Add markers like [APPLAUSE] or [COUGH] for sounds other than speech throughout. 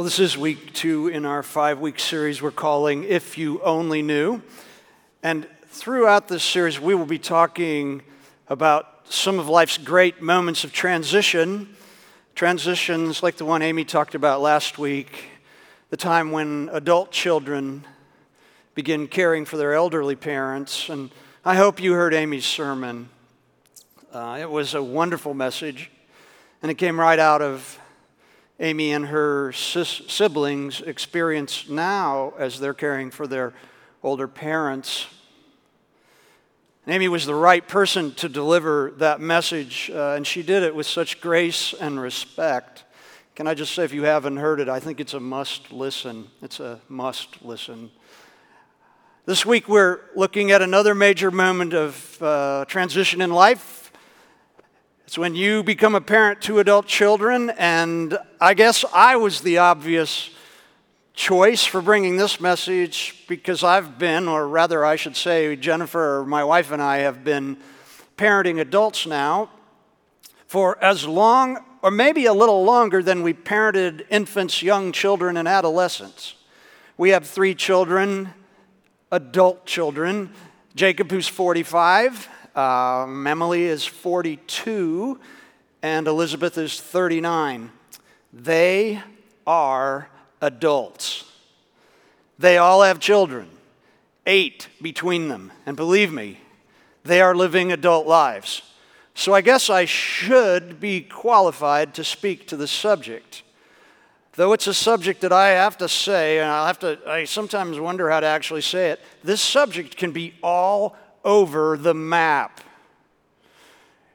Well, this is week two in our five week series we're calling If You Only Knew. And throughout this series, we will be talking about some of life's great moments of transition. Transitions like the one Amy talked about last week, the time when adult children begin caring for their elderly parents. And I hope you heard Amy's sermon. Uh, it was a wonderful message, and it came right out of Amy and her sis- siblings experience now as they're caring for their older parents. Amy was the right person to deliver that message, uh, and she did it with such grace and respect. Can I just say, if you haven't heard it, I think it's a must listen. It's a must listen. This week, we're looking at another major moment of uh, transition in life it's when you become a parent to adult children, and I guess I was the obvious choice for bringing this message because I've been, or rather, I should say, Jennifer, my wife, and I have been parenting adults now for as long, or maybe a little longer, than we parented infants, young children, and adolescents. We have three children, adult children. Jacob, who's 45, um, Emily is 42 and Elizabeth is 39. They are adults. They all have children, eight between them. And believe me, they are living adult lives. So I guess I should be qualified to speak to the subject. Though it's a subject that I have to say, and I have to I sometimes wonder how to actually say it, this subject can be all over the map.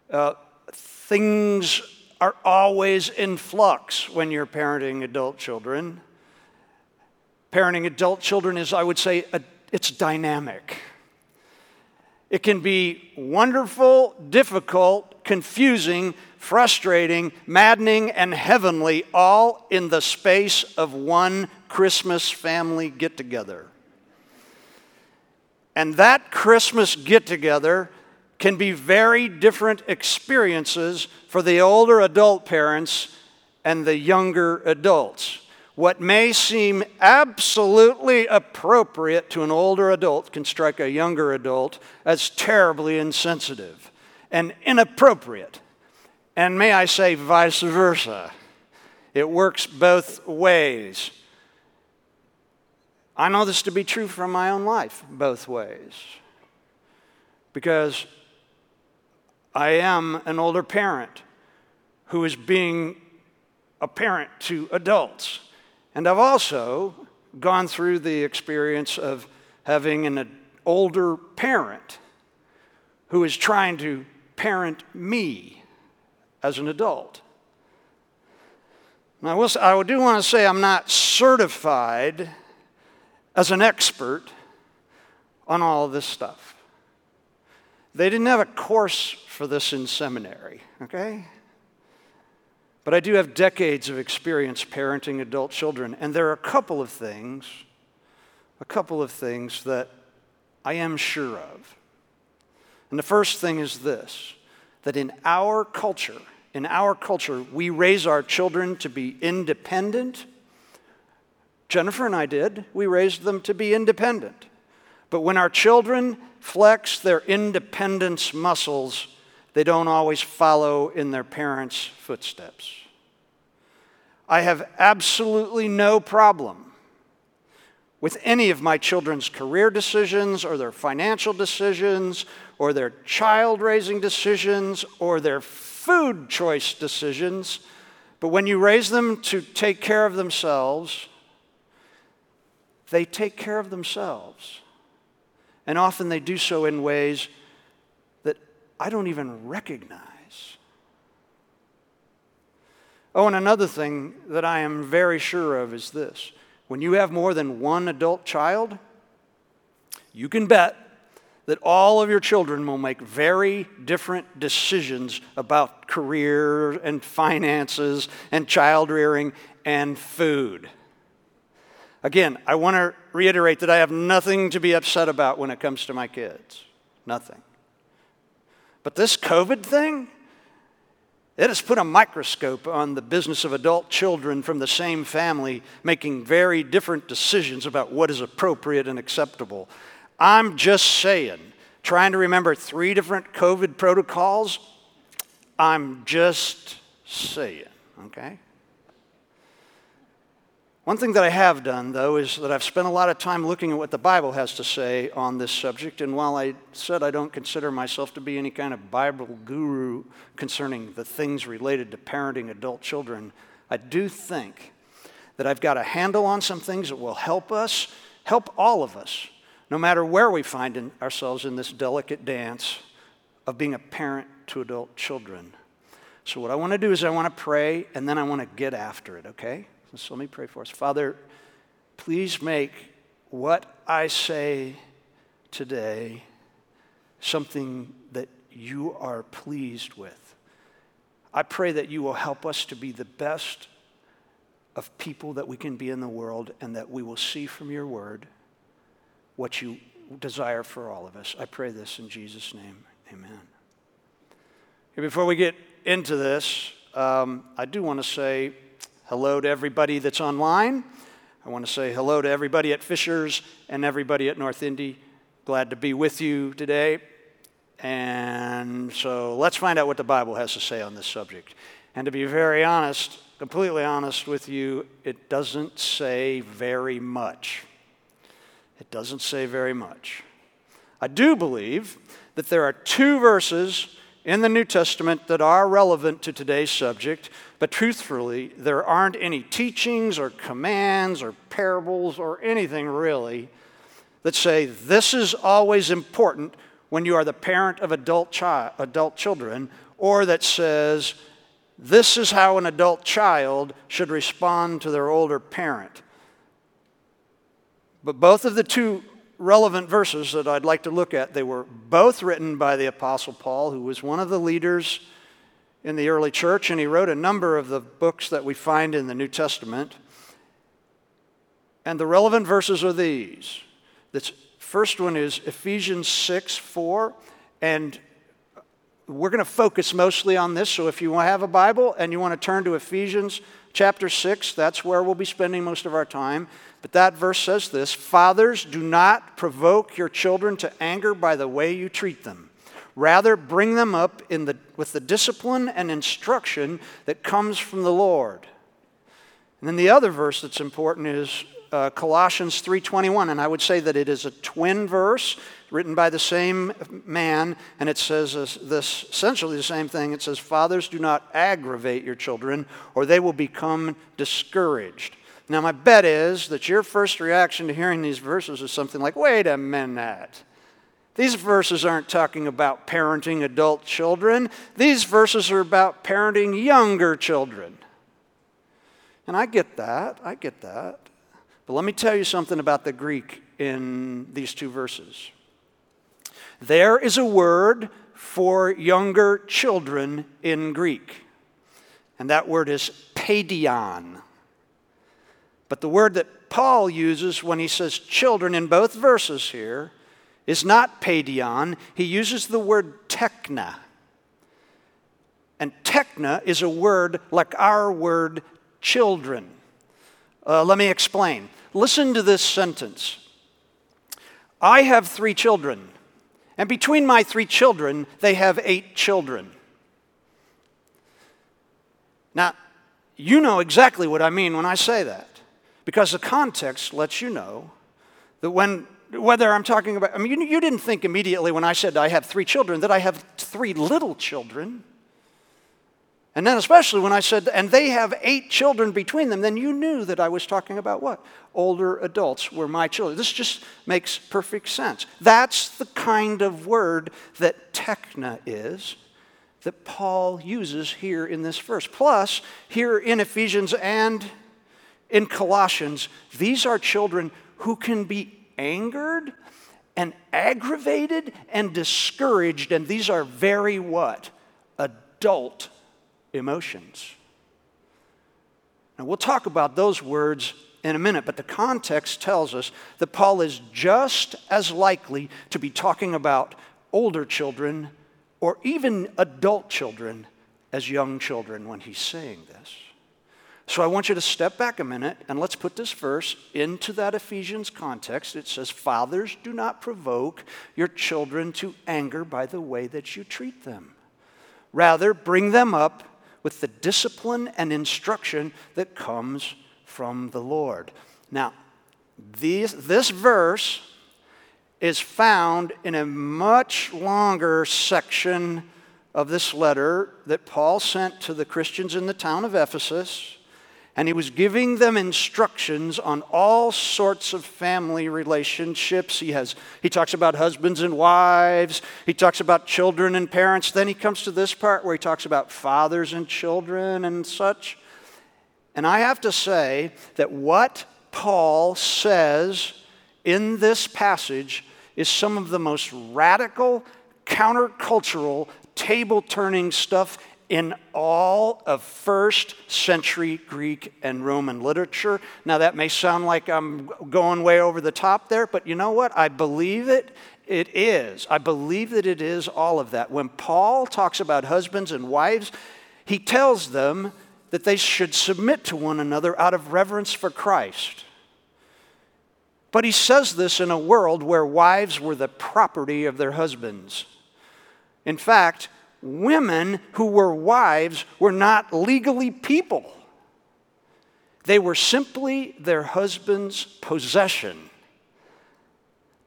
Uh, things are always in flux when you're parenting adult children. Parenting adult children is, I would say, a, it's dynamic. It can be wonderful, difficult, confusing, frustrating, maddening, and heavenly, all in the space of one Christmas family get together. And that Christmas get together can be very different experiences for the older adult parents and the younger adults. What may seem absolutely appropriate to an older adult can strike a younger adult as terribly insensitive and inappropriate. And may I say, vice versa. It works both ways. I know this to be true from my own life, both ways. Because I am an older parent who is being a parent to adults. And I've also gone through the experience of having an older parent who is trying to parent me as an adult. Now, I, will, I do want to say I'm not certified as an expert on all of this stuff. They didn't have a course for this in seminary, okay? But I do have decades of experience parenting adult children, and there are a couple of things, a couple of things that I am sure of. And the first thing is this that in our culture, in our culture, we raise our children to be independent Jennifer and I did. We raised them to be independent. But when our children flex their independence muscles, they don't always follow in their parents' footsteps. I have absolutely no problem with any of my children's career decisions or their financial decisions or their child raising decisions or their food choice decisions. But when you raise them to take care of themselves, they take care of themselves. And often they do so in ways that I don't even recognize. Oh, and another thing that I am very sure of is this when you have more than one adult child, you can bet that all of your children will make very different decisions about career and finances and child rearing and food. Again, I want to reiterate that I have nothing to be upset about when it comes to my kids. Nothing. But this COVID thing, It has put a microscope on the business of adult children from the same family making very different decisions about what is appropriate and acceptable. I'm just saying, trying to remember three different COVID protocols, I'm just saying, okay? One thing that I have done, though, is that I've spent a lot of time looking at what the Bible has to say on this subject. And while I said I don't consider myself to be any kind of Bible guru concerning the things related to parenting adult children, I do think that I've got a handle on some things that will help us, help all of us, no matter where we find in ourselves in this delicate dance of being a parent to adult children. So, what I want to do is I want to pray and then I want to get after it, okay? So let me pray for us. Father, please make what I say today something that you are pleased with. I pray that you will help us to be the best of people that we can be in the world and that we will see from your word what you desire for all of us. I pray this in Jesus' name. Amen. Before we get into this, um, I do want to say hello to everybody that's online. I want to say hello to everybody at Fishers and everybody at North Indy. Glad to be with you today. And so let's find out what the Bible has to say on this subject. And to be very honest, completely honest with you, it doesn't say very much. It doesn't say very much. I do believe that there are two verses in the New Testament that are relevant to today's subject, but truthfully, there aren't any teachings or commands or parables or anything really that say this is always important when you are the parent of adult, chi- adult children, or that says this is how an adult child should respond to their older parent. But both of the two relevant verses that I'd like to look at. They were both written by the Apostle Paul, who was one of the leaders in the early church, and he wrote a number of the books that we find in the New Testament. And the relevant verses are these. The first one is Ephesians 6 4. And we're going to focus mostly on this. So if you have a Bible and you want to turn to Ephesians chapter 6, that's where we'll be spending most of our time. But that verse says this Fathers, do not provoke your children to anger by the way you treat them. Rather, bring them up in the, with the discipline and instruction that comes from the Lord. And then the other verse that's important is uh, Colossians 3:21, and I would say that it is a twin verse written by the same man, and it says this essentially the same thing. It says, "Fathers, do not aggravate your children, or they will become discouraged." Now, my bet is that your first reaction to hearing these verses is something like, wait a minute. These verses aren't talking about parenting adult children. These verses are about parenting younger children. And I get that. I get that. But let me tell you something about the Greek in these two verses. There is a word for younger children in Greek, and that word is paidion. But the word that Paul uses when he says children in both verses here is not paidion. He uses the word tekna. And tekna is a word like our word children. Uh, let me explain. Listen to this sentence I have three children, and between my three children, they have eight children. Now, you know exactly what I mean when I say that. Because the context lets you know that when, whether I'm talking about, I mean, you, you didn't think immediately when I said I have three children that I have three little children. And then, especially when I said, and they have eight children between them, then you knew that I was talking about what? Older adults were my children. This just makes perfect sense. That's the kind of word that tekna is that Paul uses here in this verse. Plus, here in Ephesians and in Colossians, these are children who can be angered and aggravated and discouraged, and these are very what? Adult emotions. Now, we'll talk about those words in a minute, but the context tells us that Paul is just as likely to be talking about older children or even adult children as young children when he's saying this. So I want you to step back a minute and let's put this verse into that Ephesians context. It says, Fathers, do not provoke your children to anger by the way that you treat them. Rather, bring them up with the discipline and instruction that comes from the Lord. Now, these, this verse is found in a much longer section of this letter that Paul sent to the Christians in the town of Ephesus and he was giving them instructions on all sorts of family relationships. He, has, he talks about husbands and wives, he talks about children and parents. Then he comes to this part where he talks about fathers and children and such. And I have to say that what Paul says in this passage is some of the most radical, countercultural, table turning stuff in all of first century Greek and Roman literature. Now, that may sound like I'm going way over the top there, but you know what? I believe it. It is. I believe that it is all of that. When Paul talks about husbands and wives, he tells them that they should submit to one another out of reverence for Christ. But he says this in a world where wives were the property of their husbands. In fact, women who were wives were not legally people, they were simply their husband's possession.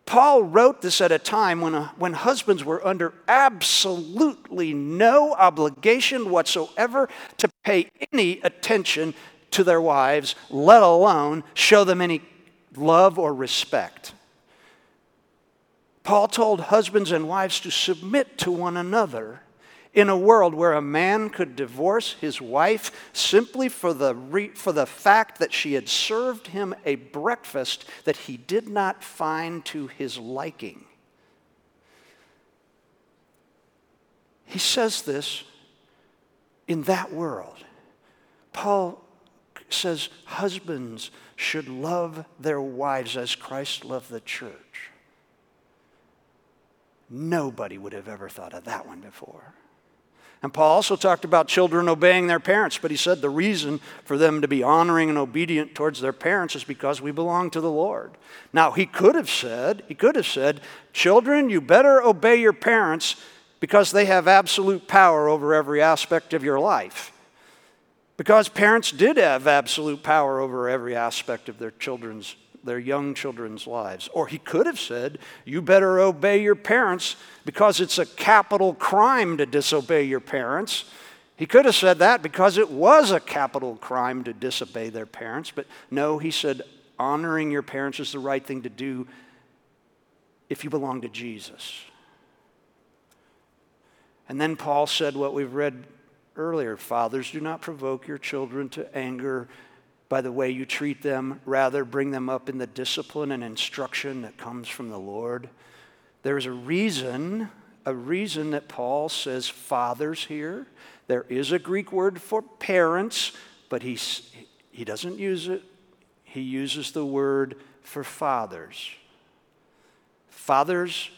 Paul wrote this at a time when, a, uh, when husbands were under absolutely no obligation whatsoever to pay any attention to their wives, let alone show them any love or respect. Paul told husbands and wives to submit to one another in a world where a man could divorce his wife simply for the, re- for the fact that she had served him a breakfast that he did not find to his liking. He says this in that world. Paul says husbands should love their wives as Christ loved the church. Nobody would have ever thought of that one before. And Paul also talked about children obeying their parents, but he said the reason for them to be honoring and obedient towards their parents is because we belong to the Lord. Now, he could have said, he could have said, children, you better obey your parents because they have absolute power over every aspect of your life. Because parents did have absolute power over every aspect of their children's their young children's lives. Or he could have said, You better obey your parents because it's a capital crime to disobey your parents. He could have said that because it was a capital crime to disobey their parents. But no, he said, Honoring your parents is the right thing to do if you belong to Jesus. And then Paul said what we've read earlier Fathers, do not provoke your children to anger by the way you treat them. Rather, bring them up in the discipline and instruction that comes from the Lord. There's a reason, a reason that Paul says fathers here. There is a Greek word for parents, but he's, he doesn't use it. He uses the word for fathers. Fathers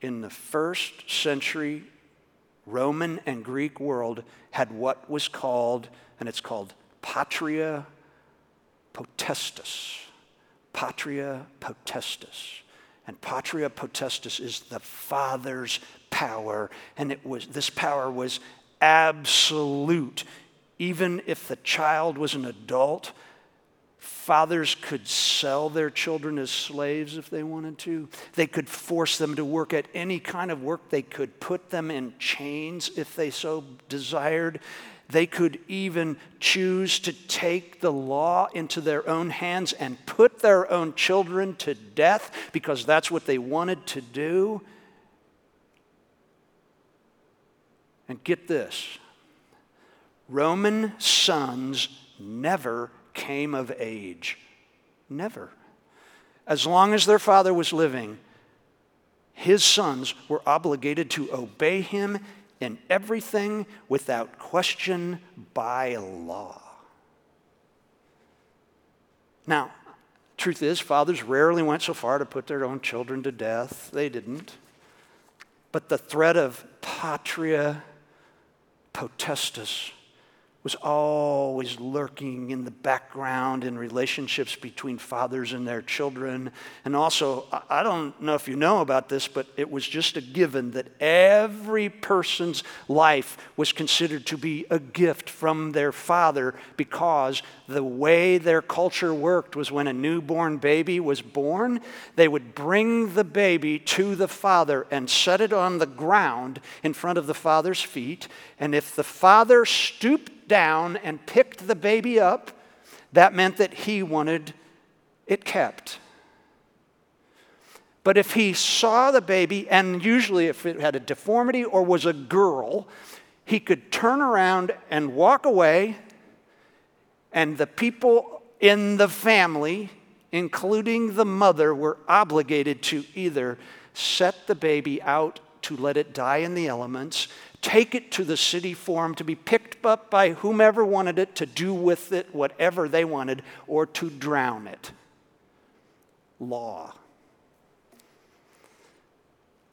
in the first century Roman and Greek world had what was called, and it's called patria potestas. Patria potestas. And patria potestas is the Father's power. And it was, this power was absolute. Even if the child was an adult, fathers could sell their children as slaves if they wanted to. They could force them to work at any kind of work. They could put them in chains if they so desired. They could even choose to take the law into their own hands and put their own children to death because that's what they wanted to do. And get this Roman sons never came of age. Never. As long as their father was living, his sons were obligated to obey him in everything without question by law. Now, truth is, fathers rarely went so far to put their own children to death. They didn't. But the threat of patria potestas was always lurking in the background in relationships between fathers and their children. And also, I don't know if you know about this, but it was just a given that every person's life was considered to be a gift from their father because the way their culture worked was when a newborn baby was born, they would bring the baby to the father and set it on the ground in front of the father's feet. And if the father stooped down and picked the baby up, that meant that he wanted it kept. But if he saw the baby, and usually if it had a deformity or was a girl, he could turn around and walk away, and the people in the family, including the mother, were obligated to either set the baby out to let it die in the elements, take it to the city forum to be picked up by whomever wanted it to do with it whatever they wanted, or to drown it. Law.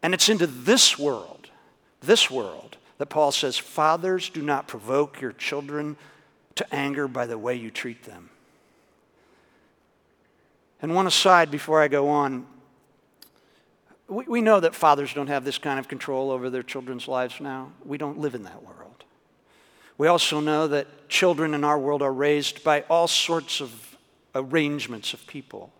And it's into this world, this world, that Paul says, Fathers, do not provoke your children to anger by the way you treat them. And one aside before I go on we, we know that fathers don't have this kind of control over their children's lives now. We don't live in that world. We also know that children in our world are raised by all sorts of arrangements of people.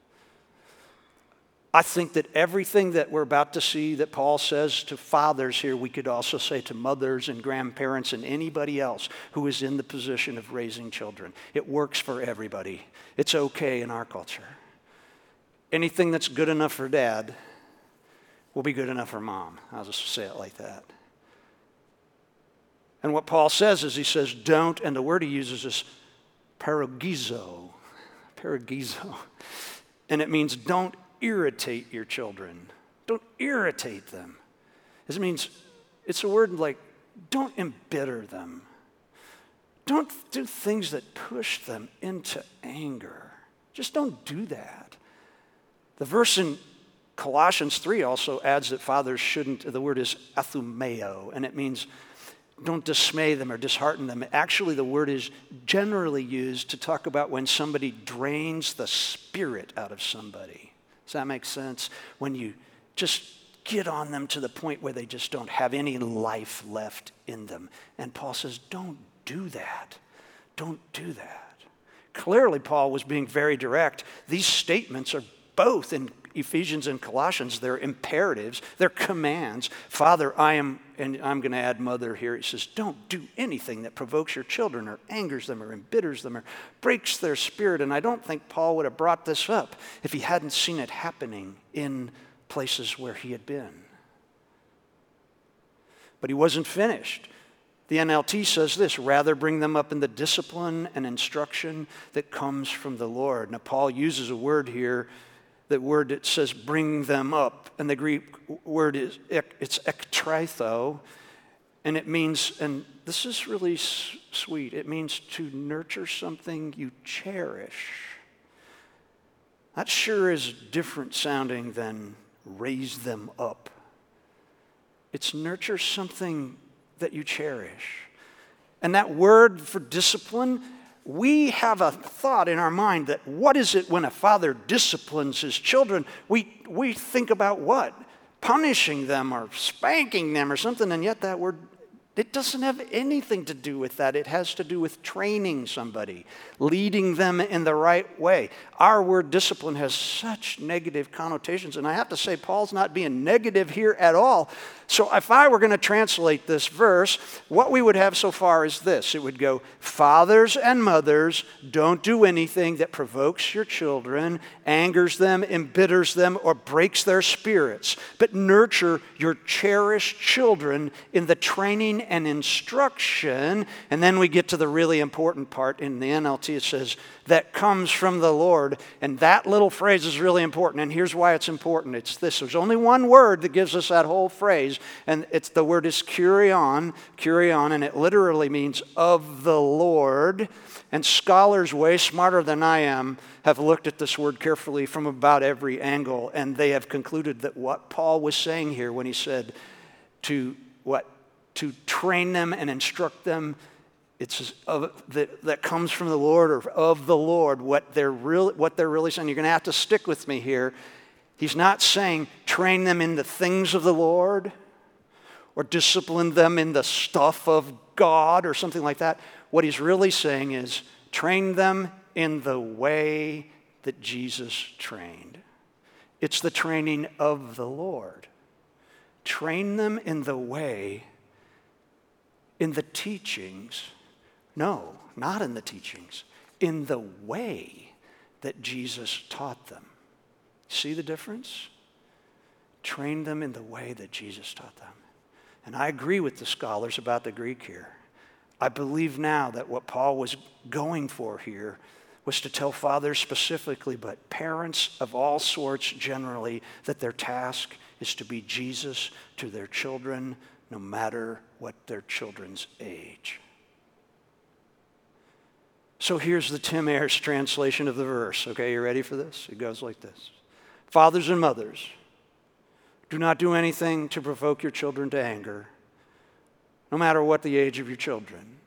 I think that everything that we're about to see that Paul says to fathers here, we could also say to mothers and grandparents and anybody else who is in the position of raising children. It works for everybody. It's okay in our culture. Anything that's good enough for dad will be good enough for mom. I'll just say it like that. And what Paul says is he says, don't, and the word he uses is paragizo. [LAUGHS] Paragizo. And it means don't irritate your children. Don't irritate them. It means, it's a word like don't embitter them. Don't do things that push them into anger. Just don't do that. The verse in Colossians 3 also adds that fathers shouldn't, the word is athumeo, and it means don't dismay them or dishearten them. Actually, the word is generally used to talk about when somebody drains the spirit out of somebody. Does that make sense? When you just get on them to the point where they just don't have any life left in them. And Paul says, don't do that. Don't do that. Clearly, Paul was being very direct. These statements are both in Ephesians and Colossians, they're imperatives, they're commands. Father, I am, and I'm going to add mother here. He says, don't do anything that provokes your children or angers them or embitters them or breaks their spirit. And I don't think Paul would have brought this up if he hadn't seen it happening in places where he had been. But he wasn't finished. The NLT says this rather bring them up in the discipline and instruction that comes from the Lord. Now, Paul uses a word here the word that says bring them up. And the Greek word is it's ektritho, and it means, and this is really sweet, it means to nurture something you cherish. That sure is different sounding than raise them up. It's nurture something that you cherish. And that word for discipline we have a thought in our mind that what is it when a father disciplines his children? We, we think about what? Punishing them or spanking them or something, and yet that word it doesn't have anything to do with that. It has to do with training somebody, leading them in the right way. Our word discipline has such negative connotations, and I have to say, Paul's not being negative here at all. So, if I were going to translate this verse, what we would have so far is this it would go, Fathers and mothers, don't do anything that provokes your children, angers them, embitters them, or breaks their spirits, but nurture your cherished children in the training and instruction. And then we get to the really important part in the NLT. It says, that comes from the Lord. And that little phrase is really important. And here's why it's important it's this there's only one word that gives us that whole phrase, and it's the word is kurion, kurion, and it literally means of the Lord. And scholars, way smarter than I am, have looked at this word carefully from about every angle, and they have concluded that what Paul was saying here when he said to what to train them and instruct them. It's of, that, that comes from the Lord or of the Lord, what they're, really, what they're really saying. You're going to have to stick with me here. He's not saying train them in the things of the Lord or discipline them in the stuff of God or something like that. What he's really saying is train them in the way that Jesus trained. It's the training of the Lord. Train them in the way, in the teachings. No, not in the teachings, in the way that Jesus taught them. See the difference? Train them in the way that Jesus taught them. And I agree with the scholars about the Greek here. I believe now that what Paul was going for here was to tell fathers specifically, but parents of all sorts generally, that their task is to be Jesus to their children, no matter what their children's age. So here's the Tim Ayers translation of the verse. Okay, you ready for this? It goes like this Fathers and mothers, do not do anything to provoke your children to anger, no matter what the age of your children.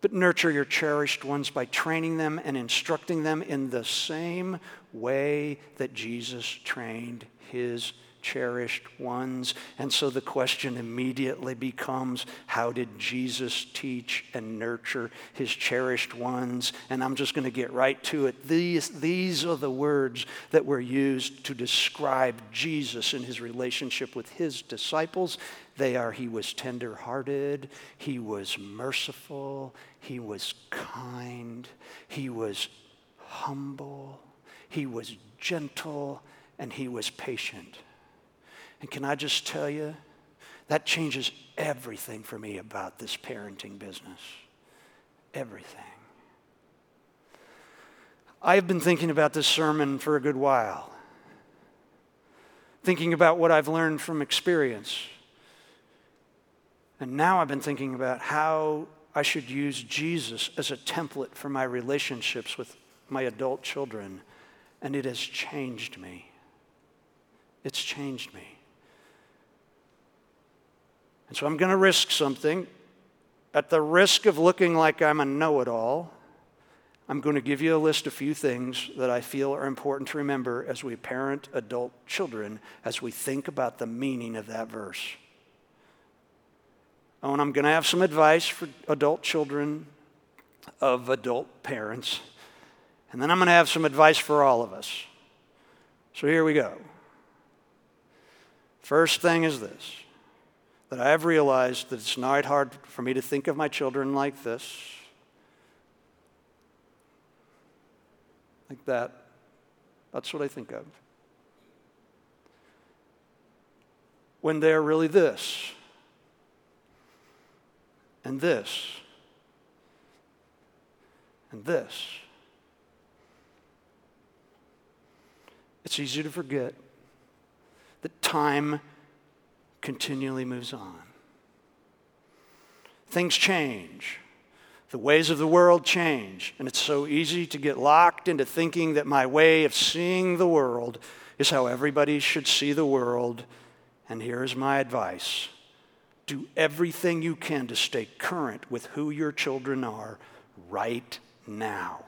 But nurture your cherished ones by training them and instructing them in the same way that Jesus trained his cherished ones. And so the question immediately becomes how did Jesus teach and nurture his cherished ones? And I'm just going to get right to it. These, these are the words that were used to describe Jesus in his relationship with his disciples. They are He was tenderhearted, He was merciful, He was kind, He was humble, He was gentle, and He was patient. And can I just tell you, that changes everything for me about this parenting business. Everything. I've been thinking about this sermon for a good while, thinking about what I've learned from experience. And now I've been thinking about how I should use Jesus as a template for my relationships with my adult children. And it has changed me. It's changed me. And so I'm going to risk something. At the risk of looking like I'm a know it all, I'm going to give you a list of few things that I feel are important to remember as we parent adult children, as we think about the meaning of that verse. Oh, and I'm going to have some advice for adult children of adult parents. And then I'm going to have some advice for all of us. So here we go. First thing is this that I have realized that it's not hard for me to think of my children like this, like that. That's what I think of. When they're really this, and this, and this. It's easy to forget that time continually moves on. Things change. The ways of the world change. And it's so easy to get locked into thinking that my way of seeing the world is how everybody should see the world. And here's my advice do everything you can to stay current with who your children are right now.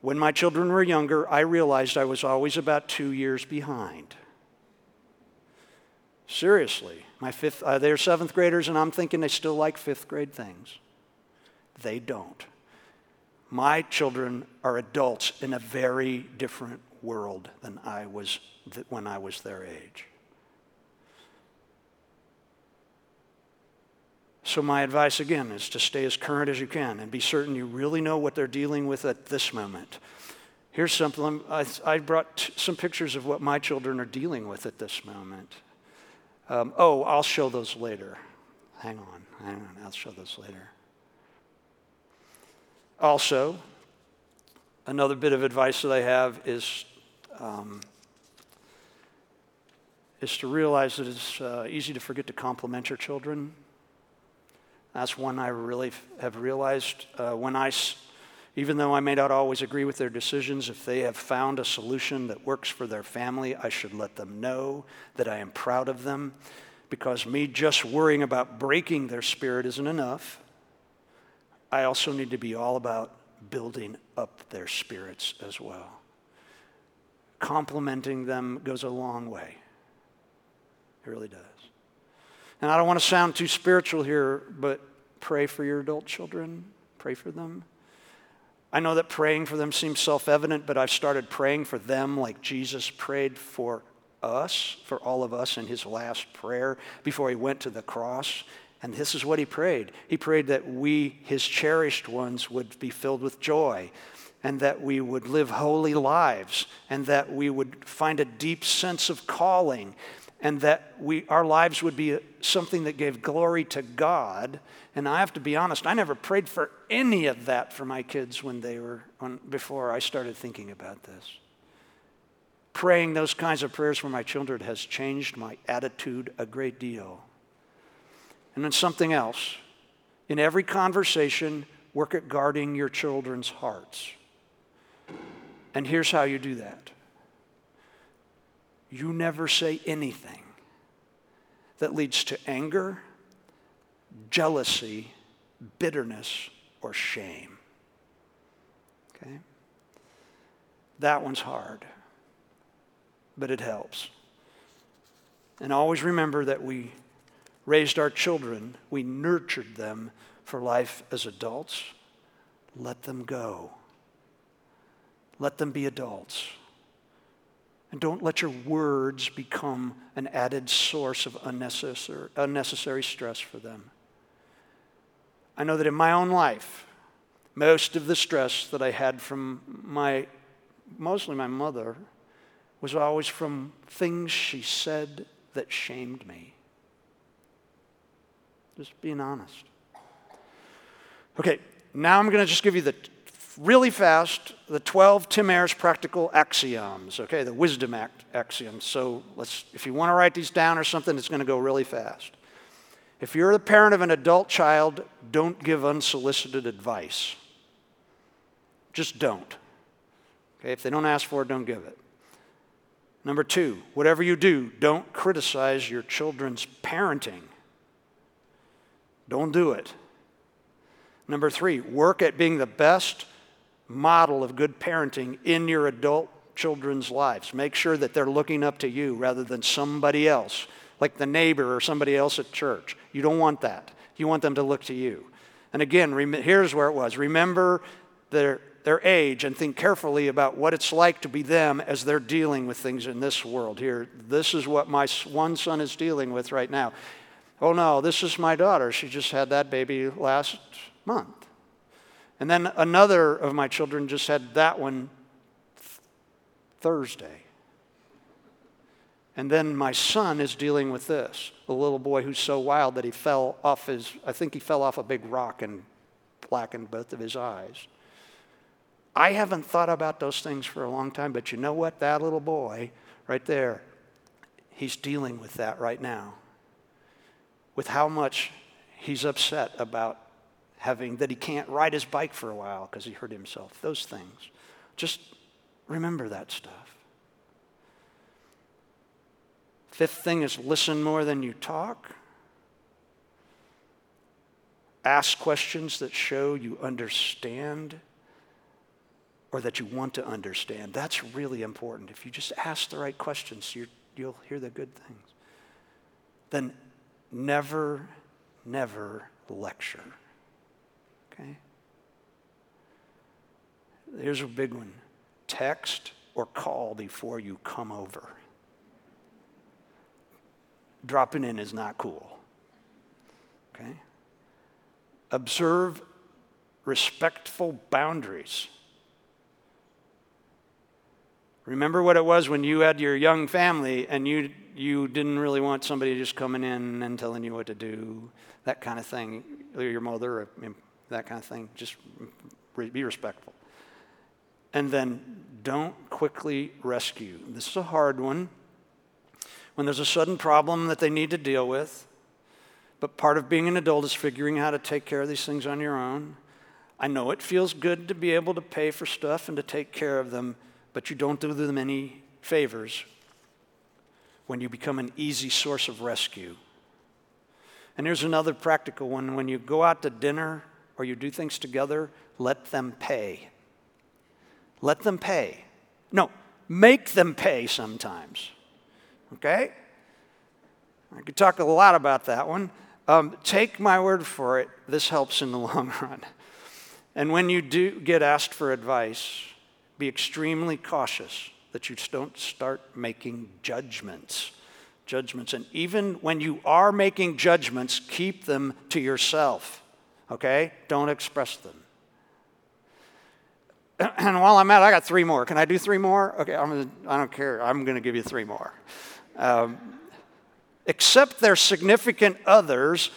When my children were younger, I realized I was always about two years behind. Seriously, my fifth, uh, they're seventh graders, and I'm thinking they still like fifth grade things. They don't. My children are adults in a very different world than I was th- when I was their age. So, my advice again is to stay as current as you can and be certain you really know what they're dealing with at this moment. Here's something I, I brought t- some pictures of what my children are dealing with at this moment. Um, oh, I'll show those later. Hang on, hang on, I'll show those later. Also, another bit of advice that I have is, um, is to realize that it's uh, easy to forget to compliment your children. That's one I really have realized. Uh, when I even though I may not always agree with their decisions, if they have found a solution that works for their family, I should let them know that I am proud of them because me just worrying about breaking their spirit isn't enough. I also need to be all about building up their spirits as well. Complimenting them goes a long way. It really does. And I don't want to sound too spiritual here, but pray for your adult children. Pray for them. I know that praying for them seems self evident, but I've started praying for them like Jesus prayed for us, for all of us in his last prayer before he went to the cross. And this is what he prayed. He prayed that we, his cherished ones, would be filled with joy, and that we would live holy lives, and that we would find a deep sense of calling, and that we, our lives would be something that gave glory to God. And I have to be honest, I never prayed for any of that for my kids when they were before I started thinking about this. Praying those kinds of prayers for my children has changed my attitude a great deal. And then something else. In every conversation, work at guarding your children's hearts. And here's how you do that you never say anything that leads to anger, jealousy, bitterness, or shame. Okay? That one's hard, but it helps. And always remember that we raised our children, we nurtured them for life as adults. Let them go. Let them be adults. And don't let your words become an added source of unnecessary, unnecessary stress for them. I know that in my own life, most of the stress that I had from my, mostly my mother, was always from things she said that shamed me. Just being honest. Okay, now I'm going to just give you the really fast the 12 Tim Ayers practical axioms, okay, the wisdom act axioms. So let's if you want to write these down or something, it's going to go really fast. If you're the parent of an adult child, don't give unsolicited advice. Just don't. Okay, if they don't ask for it, don't give it. Number two, whatever you do, don't criticize your children's parenting. Don't do it. Number three, work at being the best model of good parenting in your adult children's lives. Make sure that they're looking up to you rather than somebody else, like the neighbor or somebody else at church. You don't want that. You want them to look to you. And again, rem- here's where it was remember their, their age and think carefully about what it's like to be them as they're dealing with things in this world. Here, this is what my one son is dealing with right now. Oh no, this is my daughter. She just had that baby last month. And then another of my children just had that one th- Thursday. And then my son is dealing with this a little boy who's so wild that he fell off his, I think he fell off a big rock and blackened both of his eyes. I haven't thought about those things for a long time, but you know what? That little boy right there, he's dealing with that right now with how much he's upset about having that he can't ride his bike for a while because he hurt himself. Those things. Just remember that stuff. Fifth thing is listen more than you talk. Ask questions that show you understand or that you want to understand. That's really important. If you just ask the right questions, you will hear the good things. Then never, never lecture. Okay? Here's a big one text or call before you come over. Dropping in is not cool. Okay? Observe respectful boundaries. Remember what it was when you had your young family and you, you didn't really want somebody just coming in and telling you what to do, that kind of thing, your mother, that kind of thing. Just be respectful. And then don't quickly rescue. This is a hard one. When there's a sudden problem that they need to deal with, but part of being an adult is figuring out how to take care of these things on your own. I know it feels good to be able to pay for stuff and to take care of them but you don't do them any favors when you become an easy source of rescue. And here's another practical one when you go out to dinner or you do things together, let them pay. Let them pay. No, make them pay sometimes. Okay? I could talk a lot about that one. Um, take my word for it, this helps in the [LAUGHS] long run. And when you do get asked for advice, be extremely cautious that you don't start making judgments. Judgments. And even when you are making judgments, keep them to yourself. Okay? Don't express them. [CLEARS THROAT] And while I'm at it, I got three more. Can I do three more? Okay, I'm I don't care. I'm going to give you three more. Um, accept their significant others,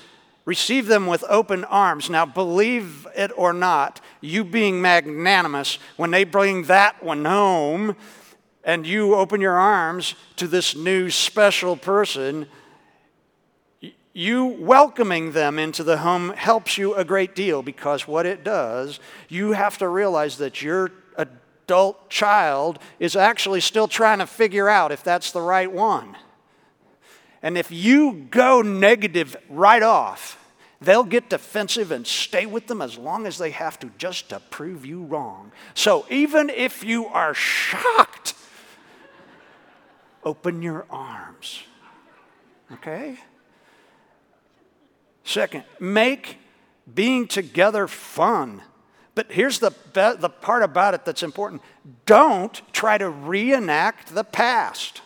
receive them with open arms. Now, believe it or not, you being magnanimous, when they bring that one home and you open your arms to this new special person, you welcoming them into the home helps you a great deal because what it does, you have to realize that your adult child is actually still trying to figure out if that's the right one. And if you go negative right off, they'll get defensive and stay with them as long as they have to just to prove you wrong. So even if you are shocked, open your arms. Okay? Second, make being together fun. But here's the, the part about it that's important don't try to reenact the past.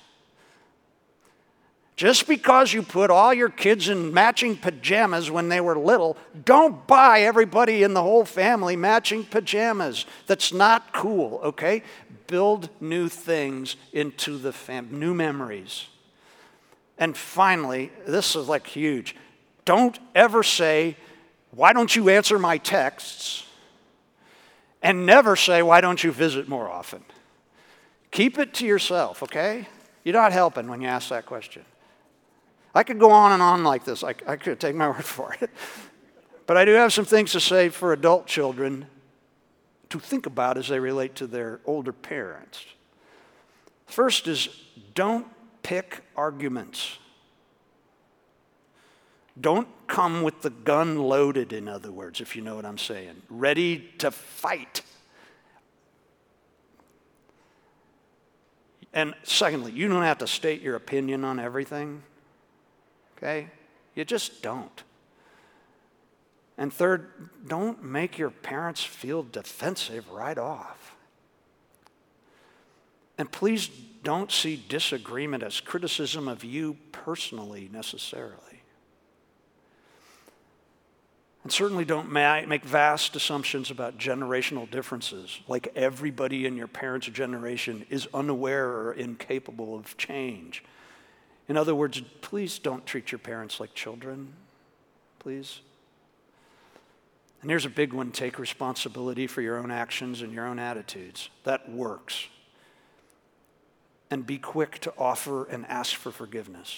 Just because you put all your kids in matching pajamas when they were little, don't buy everybody in the whole family matching pajamas. That's not cool, okay? Build new things into the fam, new memories. And finally, this is like huge. Don't ever say, Why don't you answer my texts? And never say, Why don't you visit more often? Keep it to yourself, okay? You're not helping when you ask that question. I could go on and on like this. I, I could take my [LAUGHS] word for it. But I do have some things to say for adult children to think about as they relate to their older parents. First is don't pick arguments. Don't come with the gun loaded, in other words, if you know what I'm saying, ready to fight. And secondly, you don't have to state your opinion on everything okay? You just don't. And third, don't make your parents feel defensive right off. And please don't see disagreement as criticism of you personally necessarily. And certainly don't make vast assumptions about generational differences, like everybody in your parents' generation is unaware or incapable of change. In other words, please don't treat your parents like children, please. And here's a big one take responsibility for your own actions and your own attitudes. That works. And be quick to offer and ask for forgiveness.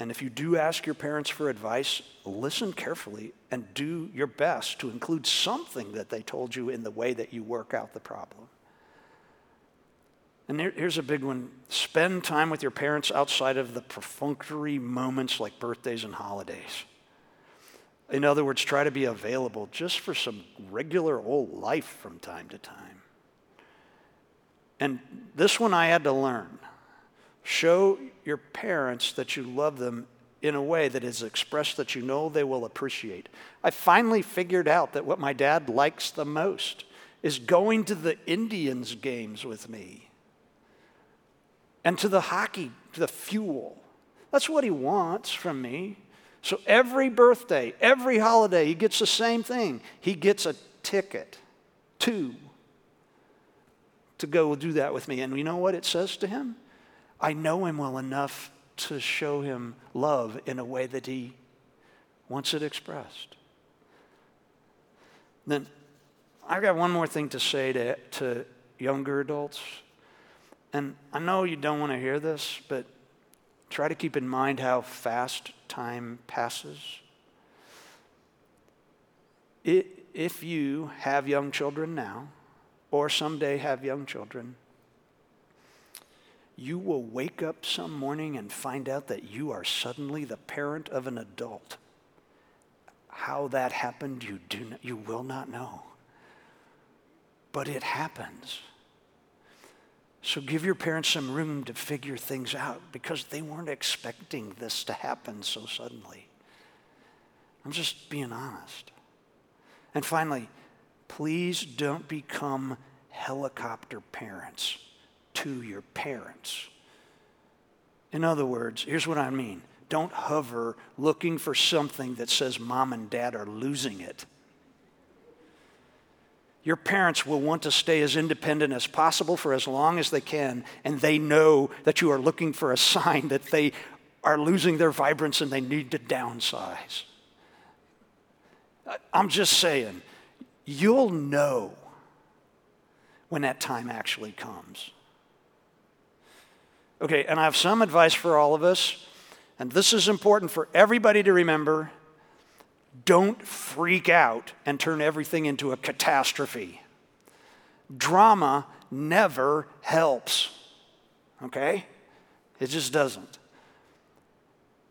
And if you do ask your parents for advice, listen carefully and do your best to include something that they told you in the way that you work out the problem. And here's a big one spend time with your parents outside of the perfunctory moments like birthdays and holidays. In other words, try to be available just for some regular old life from time to time. And this one I had to learn. Show your parents that you love them in a way that is expressed that you know they will appreciate. I finally figured out that what my dad likes the most is going to the Indians games with me and to the hockey, to the fuel. That's what he wants from me. So every birthday, every holiday, he gets the same thing. He gets a ticket, two, to go do that with me. And you know what it says to him? I know him well enough to show him love in a way that he wants it expressed. Then I've got one more thing to say to, to younger adults. And I know you don't want to hear this, but try to keep in mind how fast time passes. If you have young children now, or someday have young children, you will wake up some morning and find out that you are suddenly the parent of an adult. How that happened, you, do not, you will not know. But it happens. So give your parents some room to figure things out because they weren't expecting this to happen so suddenly. I'm just being honest. And finally, please don't become helicopter parents to your parents. In other words, here's what I mean don't hover looking for something that says mom and dad are losing it. Your parents will want to stay as independent as possible for as long as they can, and they know that you are looking for a sign that they are losing their vibrance and they need to downsize. I'm just saying, you'll know when that time actually comes. Okay, and I have some advice for all of us, and this is important for everybody to remember. Don't freak out and turn everything into a catastrophe. Drama never helps, okay? It just doesn't.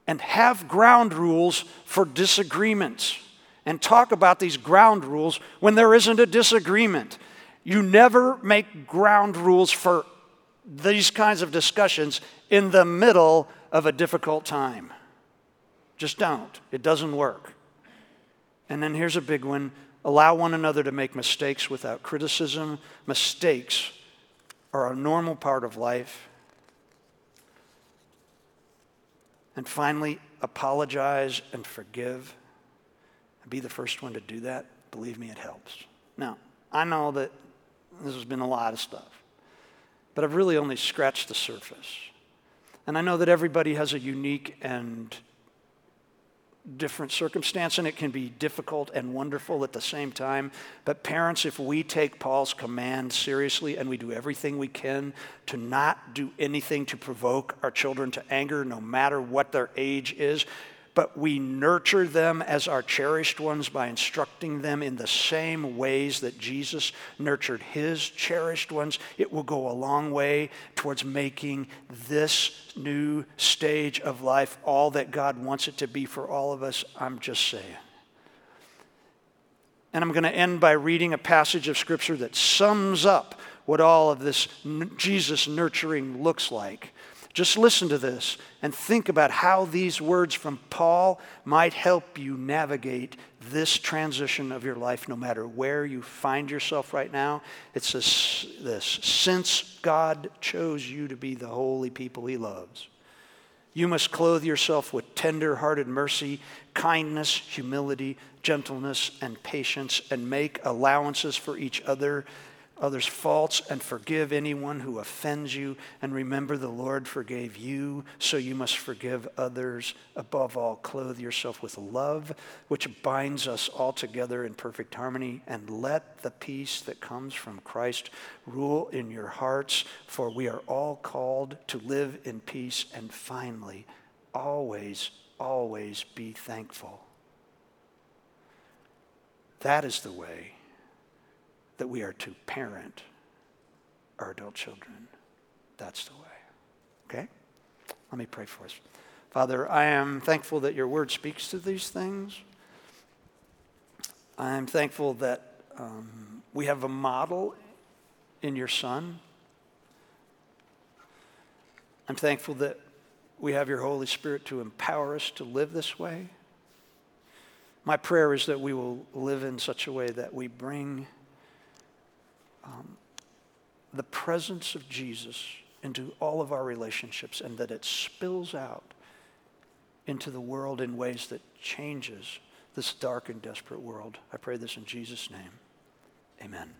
And have ground rules for disagreements. And talk about these ground rules when there isn't a disagreement. You never make ground rules for these kinds of discussions in the middle of a difficult time. Just don't. It doesn't work. And then here's a big one allow one another to make mistakes without criticism. Mistakes are a normal part of life. And finally, apologize and forgive. Be the first one to do that. Believe me, it helps. Now, I know that this has been a lot of stuff, but I've really only scratched the surface. And I know that everybody has a unique and different circumstance, and it can be difficult and wonderful at the same time. But, parents, if we take Paul's command seriously and we do everything we can to not do anything to provoke our children to anger, no matter what their age is, but we nurture them as our cherished ones by instructing them in the same ways that Jesus nurtured his cherished ones. It will go a long way towards making this new stage of life all that God wants it to be for all of us. I'm just saying. And I'm going to end by reading a passage of Scripture that sums up what all of this Jesus nurturing looks like. Just listen to this and think about how these words from Paul might help you navigate this transition of your life, no matter where you find yourself right now. It says this Since God chose you to be the holy people he loves, you must clothe yourself with tender hearted mercy, kindness, humility, gentleness, and patience, and make allowances for each other others' faults and forgive anyone who offends you. And remember, the Lord forgave you, so you must forgive others. Above all, clothe yourself with love, which binds us all together in perfect harmony. And let the peace that comes from Christ rule in your hearts, for we are all called to live in peace. And finally, always, always be thankful. That is the way that we are to parent our adult children. That's the way. Okay? Let me pray for us. Father, I am thankful that your word speaks to these things. I am thankful that um, we have a model in your Son. I'm thankful that we have your Holy Spirit to empower us to live this way. My prayer is that we will live in such a way that we bring um, the presence of Jesus into all of our relationships and that it spills out into the world in ways that changes this dark and desperate world. I pray this in Jesus' name. Amen.